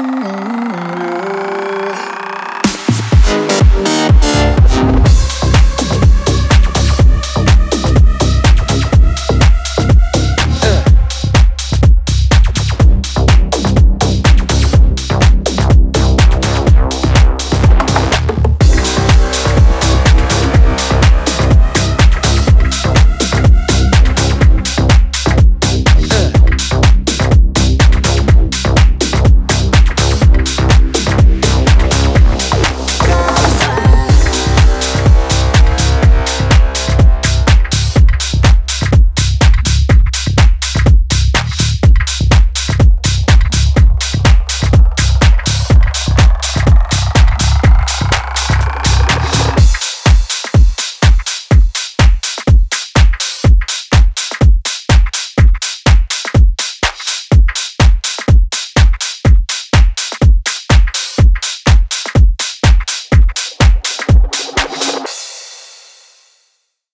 Mm-hmm.